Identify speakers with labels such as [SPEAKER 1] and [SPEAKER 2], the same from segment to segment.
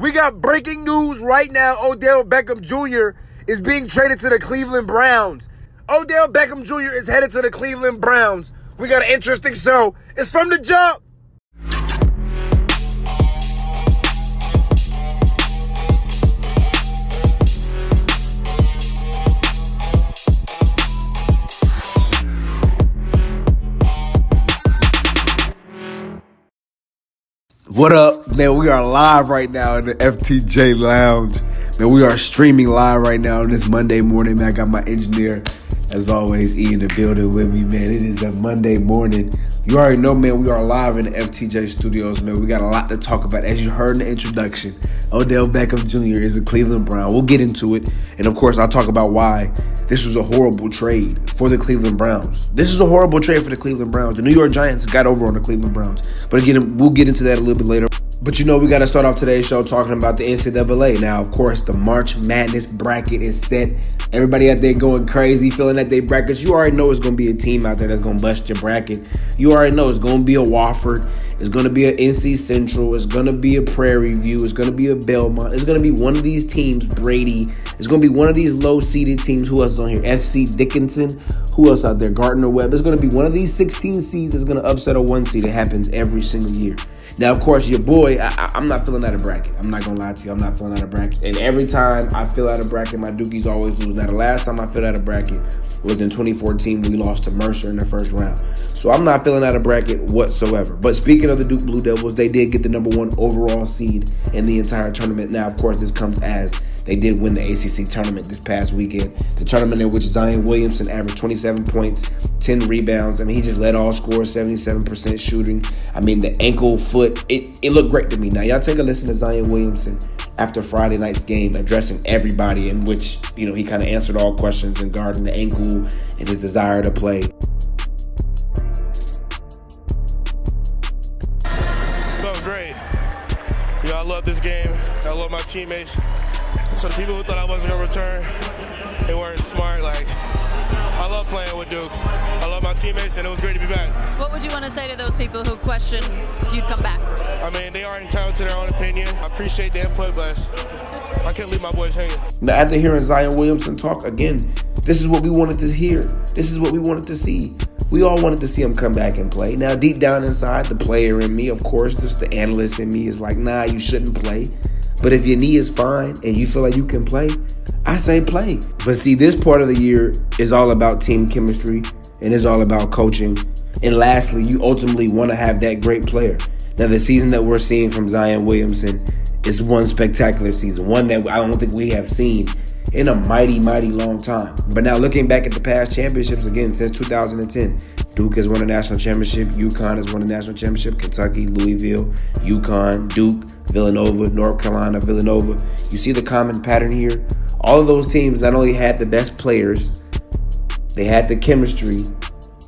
[SPEAKER 1] We got breaking news right now. Odell Beckham Jr. is being traded to the Cleveland Browns. Odell Beckham Jr. is headed to the Cleveland Browns. We got an interesting show. It's from the jump. What up, man? We are live right now in the FTJ Lounge. Man, we are streaming live right now on this Monday morning. Man, I got my engineer, as always, E in the building with me, man. It is a Monday morning. You already know, man, we are live in the FTJ studios, man. We got a lot to talk about. As you heard in the introduction, Odell Beckham Jr. is a Cleveland Brown. We'll get into it. And of course, I'll talk about why this was a horrible trade for the Cleveland Browns. This is a horrible trade for the Cleveland Browns. The New York Giants got over on the Cleveland Browns. But again, we'll get into that a little bit later. But you know, we got to start off today's show talking about the NCAA. Now, of course, the March Madness bracket is set. Everybody out there going crazy, feeling that they brackets. You already know it's going to be a team out there that's going to bust your bracket. You already know it's going to be a Wofford. It's going to be an NC Central. It's going to be a Prairie View. It's going to be a Belmont. It's going to be one of these teams, Brady. It's going to be one of these low seeded teams. Who else is on here? FC Dickinson. Who else out there? Gardner Webb. It's going to be one of these 16 seeds that's going to upset a one seed. It happens every single year. Now, of course, your boy, I, am not filling out a bracket. I'm not gonna lie to you, I'm not filling out a bracket. And every time I fill out a bracket, my Dukies always lose. Now, the last time I filled out a bracket was in 2014. We lost to Mercer in the first round. So I'm not filling out a bracket whatsoever. But speaking of the Duke Blue Devils, they did get the number one overall seed in the entire tournament. Now, of course, this comes as they did win the ACC tournament this past weekend. The tournament in which Zion Williamson averaged 27 points, 10 rebounds. I mean, he just led all scores, 77% shooting. I mean, the ankle, foot, it, it looked great to me. Now, y'all take a listen to Zion Williamson after Friday night's game, addressing everybody, in which, you know, he kind of answered all questions regarding the ankle and his desire to play.
[SPEAKER 2] Felt great. You know, I love this game. I love my teammates. So the people who thought I wasn't gonna return, they weren't smart. Like, I love playing with Duke. I love my teammates, and it was great to be back.
[SPEAKER 3] What would you want to say to those people who question you'd come back?
[SPEAKER 2] I mean, they are entitled to their own opinion. I appreciate the input, but I can't leave my boys hanging.
[SPEAKER 1] Now, after hearing Zion Williamson talk again, this is what we wanted to hear. This is what we wanted to see. We all wanted to see him come back and play. Now, deep down inside, the player in me, of course, just the analyst in me is like, nah, you shouldn't play. But if your knee is fine and you feel like you can play, I say play. But see, this part of the year is all about team chemistry and it's all about coaching. And lastly, you ultimately want to have that great player. Now, the season that we're seeing from Zion Williamson is one spectacular season, one that I don't think we have seen in a mighty, mighty long time. But now, looking back at the past championships again since 2010, Duke has won a national championship. UConn has won a national championship. Kentucky, Louisville, UConn, Duke, Villanova, North Carolina, Villanova. You see the common pattern here? All of those teams not only had the best players, they had the chemistry,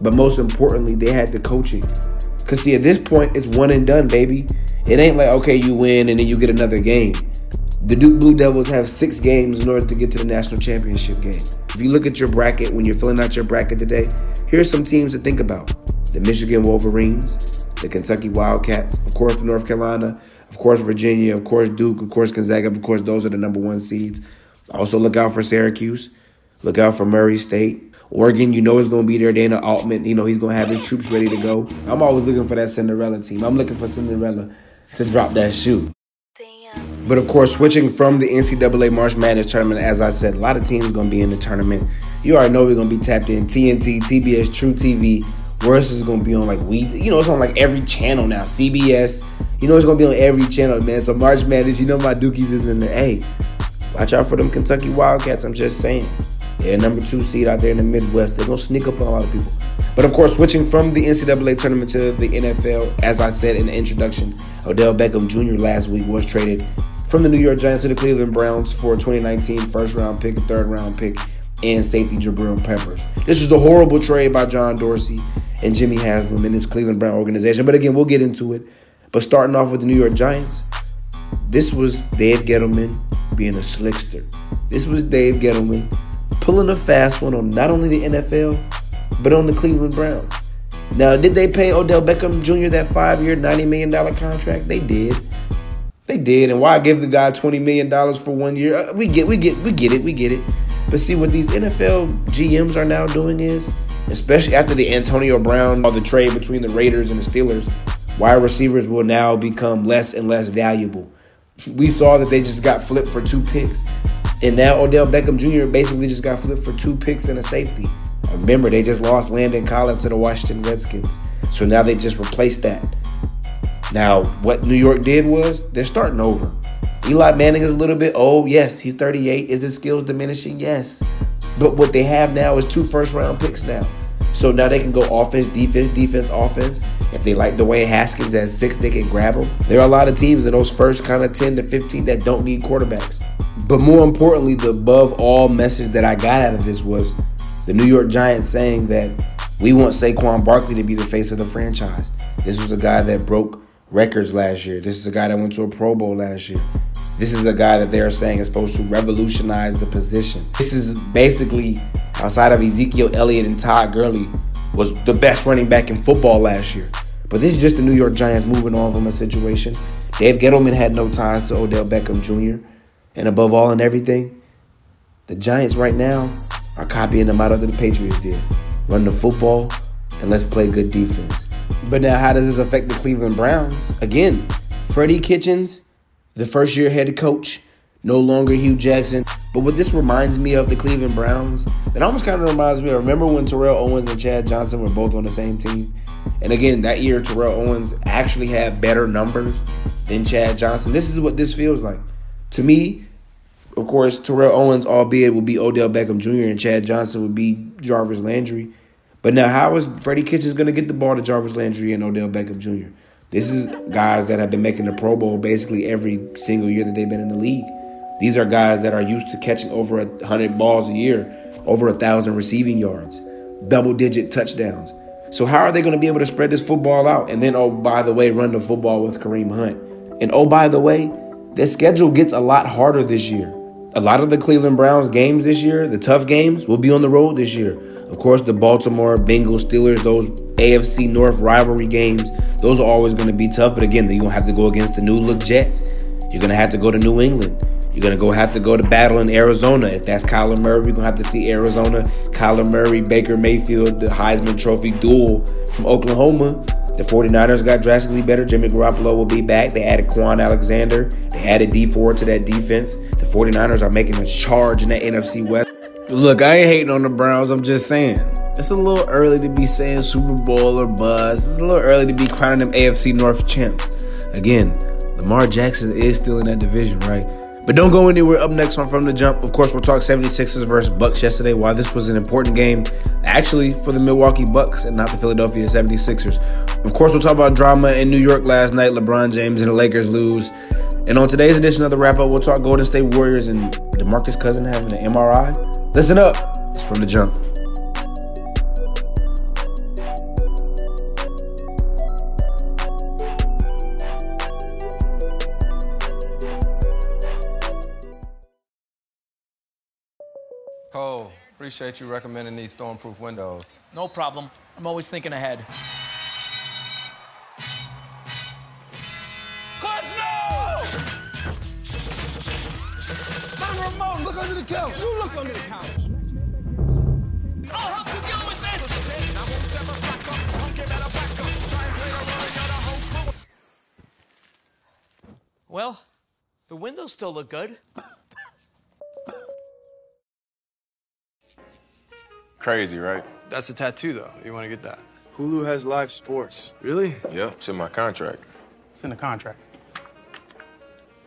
[SPEAKER 1] but most importantly, they had the coaching. Because, see, at this point, it's one and done, baby. It ain't like, okay, you win and then you get another game. The Duke Blue Devils have six games in order to get to the national championship game. If you look at your bracket, when you're filling out your bracket today, here's some teams to think about the Michigan Wolverines, the Kentucky Wildcats, of course, North Carolina, of course, Virginia, of course, Duke, of course, Gonzaga, of course, those are the number one seeds. Also, look out for Syracuse, look out for Murray State. Oregon, you know, is going to be there. Dana Altman, you know, he's going to have his troops ready to go. I'm always looking for that Cinderella team. I'm looking for Cinderella to drop that shoe. But of course, switching from the NCAA March Madness tournament, as I said, a lot of teams are going to be in the tournament. You already know we're going to be tapped in TNT, TBS, truTV. Worse is going to be on like we, you know, it's on like every channel now. CBS, you know, it's going to be on every channel, man. So March Madness, you know, my Dookies is in there. Hey, watch out for them Kentucky Wildcats. I'm just saying, they're number two seed out there in the Midwest. They're to sneak up on a lot of people. But of course, switching from the NCAA tournament to the NFL, as I said in the introduction, Odell Beckham Jr. last week was traded from the New York Giants to the Cleveland Browns for a 2019 first round pick, a third round pick, and safety Jabril Peppers. This was a horrible trade by John Dorsey and Jimmy Haslam in this Cleveland Brown organization. But again, we'll get into it. But starting off with the New York Giants, this was Dave Gettleman being a slickster. This was Dave Gettleman pulling a fast one on not only the NFL, but on the Cleveland Browns. Now, did they pay Odell Beckham Jr. that five year, $90 million contract? They did. They did, and why give the guy twenty million dollars for one year? Uh, we get, we get, we get it, we get it. But see, what these NFL GMs are now doing is, especially after the Antonio Brown or the trade between the Raiders and the Steelers, wide receivers will now become less and less valuable. We saw that they just got flipped for two picks. And now Odell Beckham Jr. basically just got flipped for two picks and a safety. Remember, they just lost Landon Collins to the Washington Redskins. So now they just replaced that. Now, what New York did was they're starting over. Eli Manning is a little bit old. Yes, he's 38. Is his skills diminishing? Yes. But what they have now is two first round picks now. So now they can go offense, defense, defense, offense. If they like Dwayne Haskins at six, they can grab him. There are a lot of teams in those first kind of 10 to 15 that don't need quarterbacks. But more importantly, the above all message that I got out of this was the New York Giants saying that we want Saquon Barkley to be the face of the franchise. This was a guy that broke records last year. This is a guy that went to a Pro Bowl last year. This is a guy that they are saying is supposed to revolutionize the position. This is basically outside of Ezekiel Elliott and Todd Gurley was the best running back in football last year. But this is just the New York Giants moving on from a situation. Dave Gettleman had no ties to Odell Beckham Jr. And above all and everything, the Giants right now are copying the model that the Patriots did. Run the football and let's play good defense. But now, how does this affect the Cleveland Browns? Again, Freddie Kitchens, the first year head coach, no longer Hue Jackson. But what this reminds me of the Cleveland Browns, it almost kind of reminds me of remember when Terrell Owens and Chad Johnson were both on the same team? And again, that year Terrell Owens actually had better numbers than Chad Johnson. This is what this feels like. To me, of course, Terrell Owens, albeit, would be Odell Beckham Jr., and Chad Johnson would be Jarvis Landry. But now, how is Freddie Kitchens going to get the ball to Jarvis Landry and Odell Beckham Jr.? This is guys that have been making the Pro Bowl basically every single year that they've been in the league. These are guys that are used to catching over a hundred balls a year, over a thousand receiving yards, double digit touchdowns. So how are they going to be able to spread this football out and then, oh, by the way, run the football with Kareem Hunt? And oh, by the way, their schedule gets a lot harder this year. A lot of the Cleveland Browns games this year, the tough games, will be on the road this year. Of course, the Baltimore Bengals, Steelers, those AFC North rivalry games, those are always going to be tough. But again, you're going to have to go against the new look Jets. You're going to have to go to New England. You're to go have to go to battle in Arizona. If that's Kyler Murray, we're going to have to see Arizona, Kyler Murray, Baker Mayfield, the Heisman Trophy duel from Oklahoma. The 49ers got drastically better. Jimmy Garoppolo will be back. They added Kwon Alexander. They added Dee Ford to that defense. The 49ers are making a charge in that NFC West. Look, I ain't hating on the Browns. I'm just saying. It's a little early to be saying Super Bowl or buzz. It's a little early to be crowning them AFC North champs. Again, Lamar Jackson is still in that division, right? But don't go anywhere. Up next on From the Jump, of course, we'll talk 76ers versus Bucks yesterday. Why this was an important game, actually, for the Milwaukee Bucks and not the Philadelphia 76ers. Of course, we'll talk about drama in New York last night. LeBron James and the Lakers lose. And on today's edition of the wrap up, we'll talk Golden State Warriors and DeMarcus Cousin having an MRI. Listen up. It's From the Jump.
[SPEAKER 4] Appreciate you recommending these stormproof windows.
[SPEAKER 5] No problem. I'm always thinking ahead.
[SPEAKER 6] Clutch, no! Not Ramon, look under the couch. You look under the couch. I'll help you deal with this.
[SPEAKER 5] Well, the windows still look good.
[SPEAKER 7] Crazy, right?
[SPEAKER 8] That's a tattoo, though. You want to get that?
[SPEAKER 9] Hulu has live sports.
[SPEAKER 8] Really?
[SPEAKER 7] Yeah, it's in my contract.
[SPEAKER 10] It's in the contract.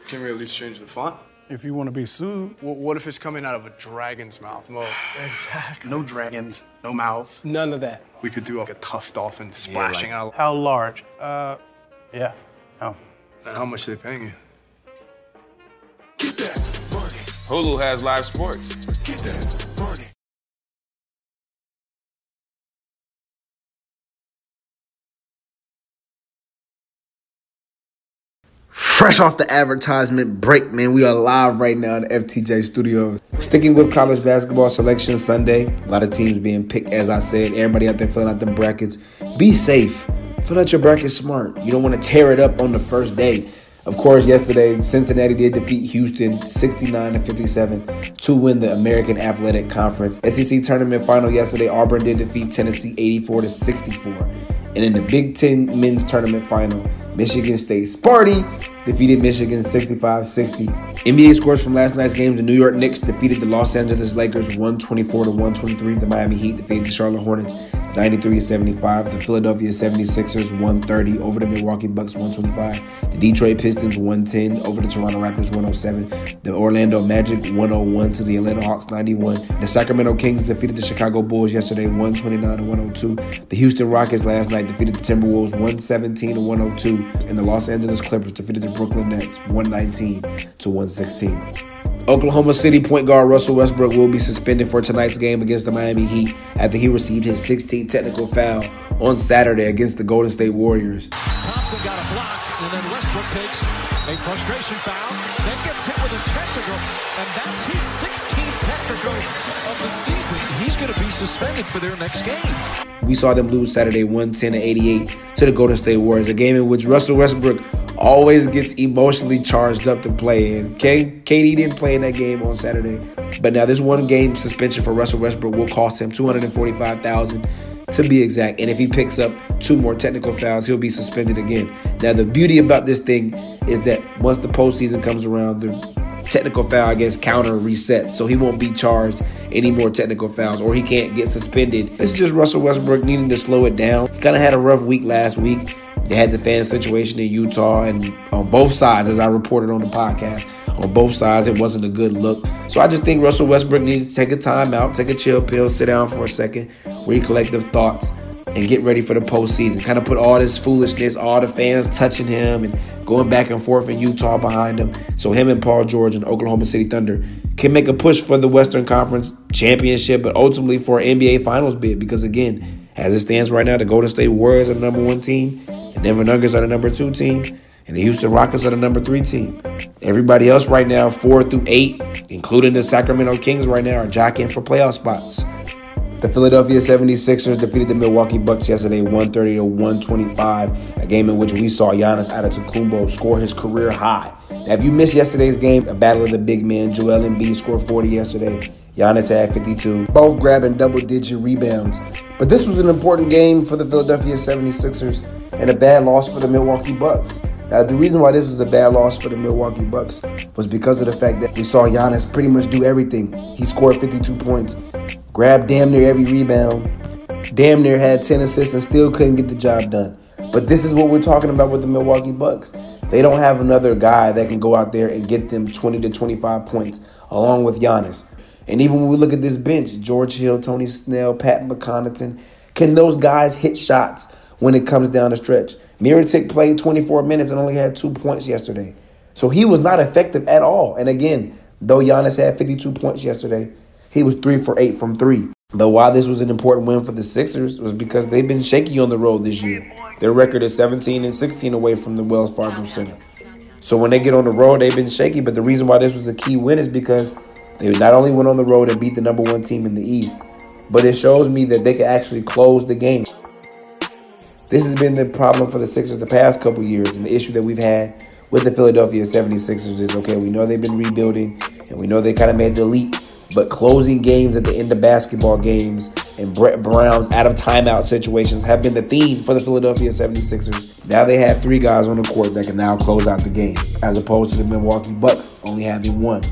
[SPEAKER 8] Can we at least change the font?
[SPEAKER 10] If you want to be sued,
[SPEAKER 8] Well, what if it's coming out of a dragon's mouth? Well,
[SPEAKER 10] exactly. No dragons, no mouths.
[SPEAKER 9] None of that.
[SPEAKER 8] we could do like a tough dolphin splashing
[SPEAKER 7] like-
[SPEAKER 8] out.
[SPEAKER 10] How large? Uh, yeah. Oh.
[SPEAKER 8] How much are they paying you?
[SPEAKER 7] Hulu has live sports.
[SPEAKER 1] Fresh off the advertisement break, man, we are live right now in FTJ studios. Sticking with college basketball selection Sunday, a lot of teams being picked, as I said. Everybody out there filling out them brackets. Be safe. Fill out your bracket smart. You don't want to tear it up on the first day. Of course, yesterday Cincinnati did defeat Houston 69 to 57 to win the American Athletic Conference. SEC tournament final yesterday, Auburn did defeat Tennessee 84 to 64. And in the Big Ten men's tournament final, Michigan State Sparty defeated Michigan 65 60. NBA scores from last night's games the New York Knicks defeated the Los Angeles Lakers 124 to 123. The Miami Heat defeated the Charlotte Hornets 93 to 75. The Philadelphia 76ers 130 over the Milwaukee Bucks 125. The Detroit Pistons 110 over the Toronto Raptors 107. The Orlando Magic 101 to the Atlanta Hawks 91. The Sacramento Kings defeated the Chicago Bulls yesterday 129 to 102. The Houston Rockets last night defeated the Timberwolves 117 to 102. And the Los Angeles Clippers defeated the Brooklyn Nets 119 to 116. Oklahoma City point guard Russell Westbrook will be suspended for tonight's game against the Miami Heat after he received his 16th technical foul on Saturday against the Golden State Warriors.
[SPEAKER 11] Thompson got a block, and then Westbrook takes a frustration foul, then gets hit with a technical, and that's his 16th technical of the season. He's going to be suspended for their next game.
[SPEAKER 1] We saw them lose Saturday 110 to 88 to the Golden State Warriors, a game in which Russell Westbrook always gets emotionally charged up to play. And KD didn't play in that game on Saturday. But now this one game suspension for Russell Westbrook will cost him 245000 to be exact. And if he picks up two more technical fouls, he'll be suspended again. Now the beauty about this thing is that once the postseason comes around, the technical foul against counter reset, so he won't be charged any more technical fouls or he can't get suspended. It's just Russell Westbrook needing to slow it down. He kind of had a rough week last week. They had the fan situation in Utah, and on both sides, as I reported on the podcast, on both sides, it wasn't a good look. So I just think Russell Westbrook needs to take a time out, take a chill pill, sit down for a second, recollect the thoughts, and get ready for the postseason. Kind of put all this foolishness, all the fans touching him and going back and forth in Utah behind him. So him and Paul George and Oklahoma City Thunder can make a push for the Western Conference championship, but ultimately for an NBA Finals bid. Because again, as it stands right now, the Golden State Warriors are the number one team, the Denver Nuggets are the number two team, and the Houston Rockets are the number three team. Everybody else right now, four through eight, including the Sacramento Kings right now, are jockeying for playoff spots. The Philadelphia 76ers defeated the Milwaukee Bucks yesterday 130 to 125, a game in which we saw Giannis Antetokounmpo score his career high. Now, if you missed yesterday's game, a battle of the big men, Joel Embiid scored 40 yesterday. Giannis had 52, both grabbing double-digit rebounds. But this was an important game for the Philadelphia 76ers and a bad loss for the Milwaukee Bucks. Now, the reason why this was a bad loss for the Milwaukee Bucks was because of the fact that we saw Giannis pretty much do everything. He scored 52 points, grabbed damn near every rebound, damn near had 10 assists, and still couldn't get the job done. But this is what we're talking about with the Milwaukee Bucks. They don't have another guy that can go out there and get them 20 to 25 points along with Giannis. And even when we look at this bench, George Hill, Tony Snell, Pat McConnington, can those guys hit shots when it comes down the stretch? Mirotic played 24 minutes and only had two points yesterday. So he was not effective at all. And again, though Giannis had 52 points yesterday, he was three for eight from three. But why this was an important win for the Sixers was because they've been shaky on the road this year. Their record is 17 and 16 away from the Wells Fargo Center. So when they get on the road, they've been shaky. But the reason why this was a key win is because they not only went on the road and beat the number one team in the East, but it shows me that they can actually close the game. This has been the problem for the Sixers the past couple years, and the issue that we've had with the Philadelphia 76ers is okay, we know they've been rebuilding, and we know they kind of made the leap, but closing games at the end of basketball games and Brett Brown's out of timeout situations have been the theme for the Philadelphia 76ers. Now they have three guys on the court that can now close out the game, as opposed to the Milwaukee Bucks only having one.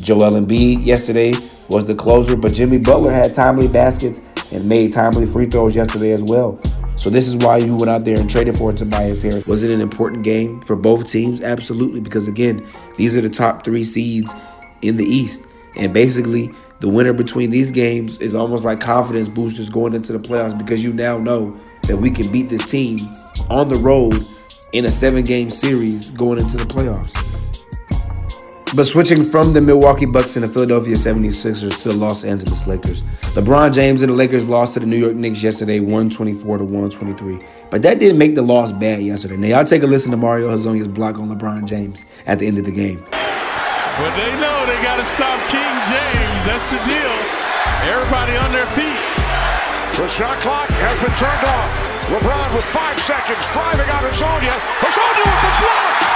[SPEAKER 1] Joel Embiid yesterday was the closer, but Jimmy Butler had timely baskets and made timely free throws yesterday as well. So this is why you went out there and traded for Tobias Harris. Was it an important game for both teams? Absolutely, because again, these are the top three seeds in the East. And basically, the winner between these games is almost like confidence boosters going into the playoffs because you now know that we can beat this team on the road in a seven game series going into the playoffs. But switching from the Milwaukee Bucks and the Philadelphia 76ers to the Los Angeles Lakers. LeBron James and the Lakers lost to the New York Knicks yesterday 124 to 123. But that didn't make the loss bad yesterday. Now y'all take a listen to Mario Hezonja's block on LeBron James at the end of the game.
[SPEAKER 12] But they know they got to stop King James. That's the deal. Everybody on their feet.
[SPEAKER 13] The shot clock has been turned off. LeBron with five seconds driving out Hezonja. Hezonja with the block.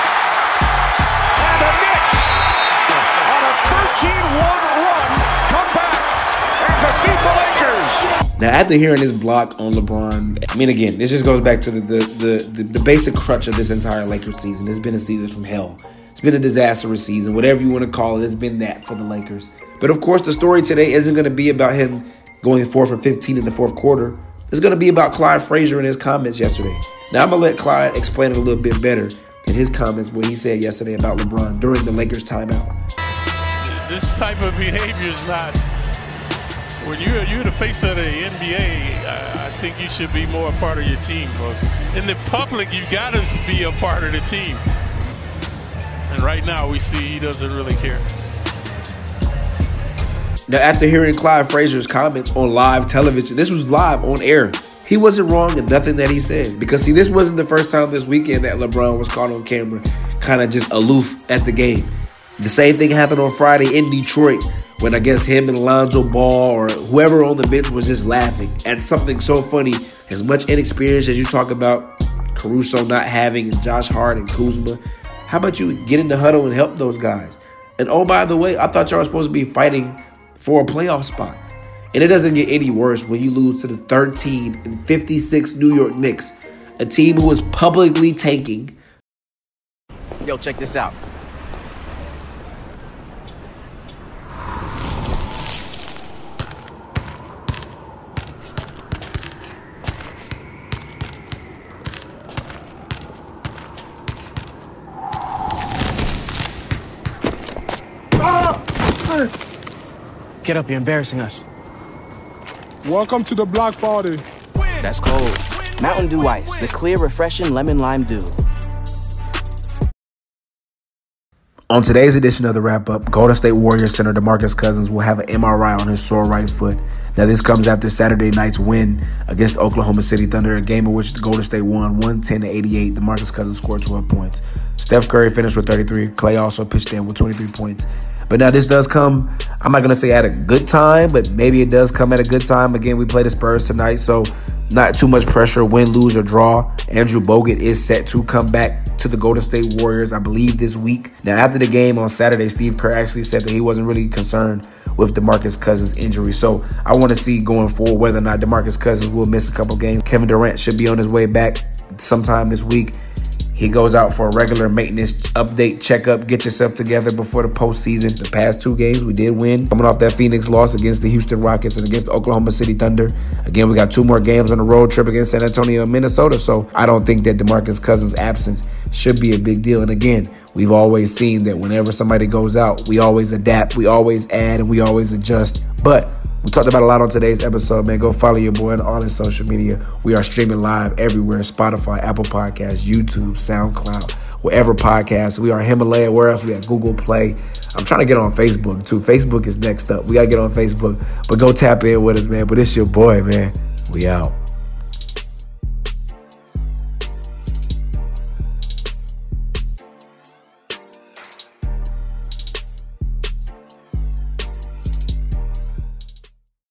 [SPEAKER 13] run, come back, and defeat the Lakers.
[SPEAKER 1] Now, after hearing this block on LeBron, I mean, again, this just goes back to the, the, the, the basic crutch of this entire Lakers season. It's been a season from hell. It's been a disastrous season, whatever you want to call it. It's been that for the Lakers. But of course, the story today isn't going to be about him going four for 15 in the fourth quarter. It's going to be about Clyde Frazier and his comments yesterday. Now, I'm going to let Clyde explain it a little bit better in his comments what he said yesterday about LeBron during the Lakers timeout.
[SPEAKER 12] This type of behavior is not when you're you're the face of the NBA, I think you should be more a part of your team, folks. In the public, you got to be a part of the team. And right now, we see he doesn't really care.
[SPEAKER 1] Now, after hearing Clyde Frazier's comments on live television, this was live on air. He wasn't wrong in nothing that he said. Because, see, this wasn't the first time this weekend that LeBron was caught on camera, kind of just aloof at the game. The same thing happened on Friday in Detroit when I guess him and Alonzo Ball or whoever on the bench was just laughing at something so funny. As much inexperience as you talk about Caruso not having and Josh Hart and Kuzma, how about you get in the huddle and help those guys? And oh, by the way, I thought y'all were supposed to be fighting for a playoff spot. And it doesn't get any worse when you lose to the 13 and 56 New York Knicks, a team who is publicly tanking.
[SPEAKER 14] Yo, check this out. Get up, you're embarrassing us.
[SPEAKER 6] Welcome to the block party.
[SPEAKER 14] That's cold. Mountain Dew Ice, the clear, refreshing lemon lime dew.
[SPEAKER 1] On today's edition of the wrap up, Golden State Warriors center DeMarcus Cousins will have an MRI on his sore right foot. Now, this comes after Saturday night's win against Oklahoma City Thunder, a game in which the Golden State won 110 to 88. DeMarcus Cousins scored 12 points. Steph Curry finished with 33. Klay also pitched in with 23 points. But now this does come, I'm not going to say at a good time, but maybe it does come at a good time. Again, we play the Spurs tonight, so not too much pressure, win, lose, or draw. Andrew Bogut is set to come back to the Golden State Warriors, I believe, this week. Now, after the game on Saturday, Steve Kerr actually said that he wasn't really concerned with DeMarcus Cousins' injury. So I want to see going forward whether or not DeMarcus Cousins will miss a couple games. Kevin Durant should be on his way back sometime this week. He goes out for a regular maintenance update checkup. Get yourself together before the postseason. The past two games we did win. Coming off that Phoenix loss against the Houston Rockets and against the Oklahoma City Thunder. Again, we got two more games on the road trip against San Antonio and Minnesota. So I don't think that DeMarcus Cousins' absence should be a big deal. And again, we've always seen that whenever somebody goes out, we always adapt, we always add, and we always adjust. But we talked about a lot on today's episode, man. Go follow your boy on all his social media. We are streaming live everywhere Spotify, Apple Podcasts, YouTube, SoundCloud, wherever podcasts. We are Himalaya. Where else? We have Google Play. I'm trying to get on Facebook too. Facebook is next up. We got to get on Facebook. But go tap in with us, man. But it's your boy, man. We out.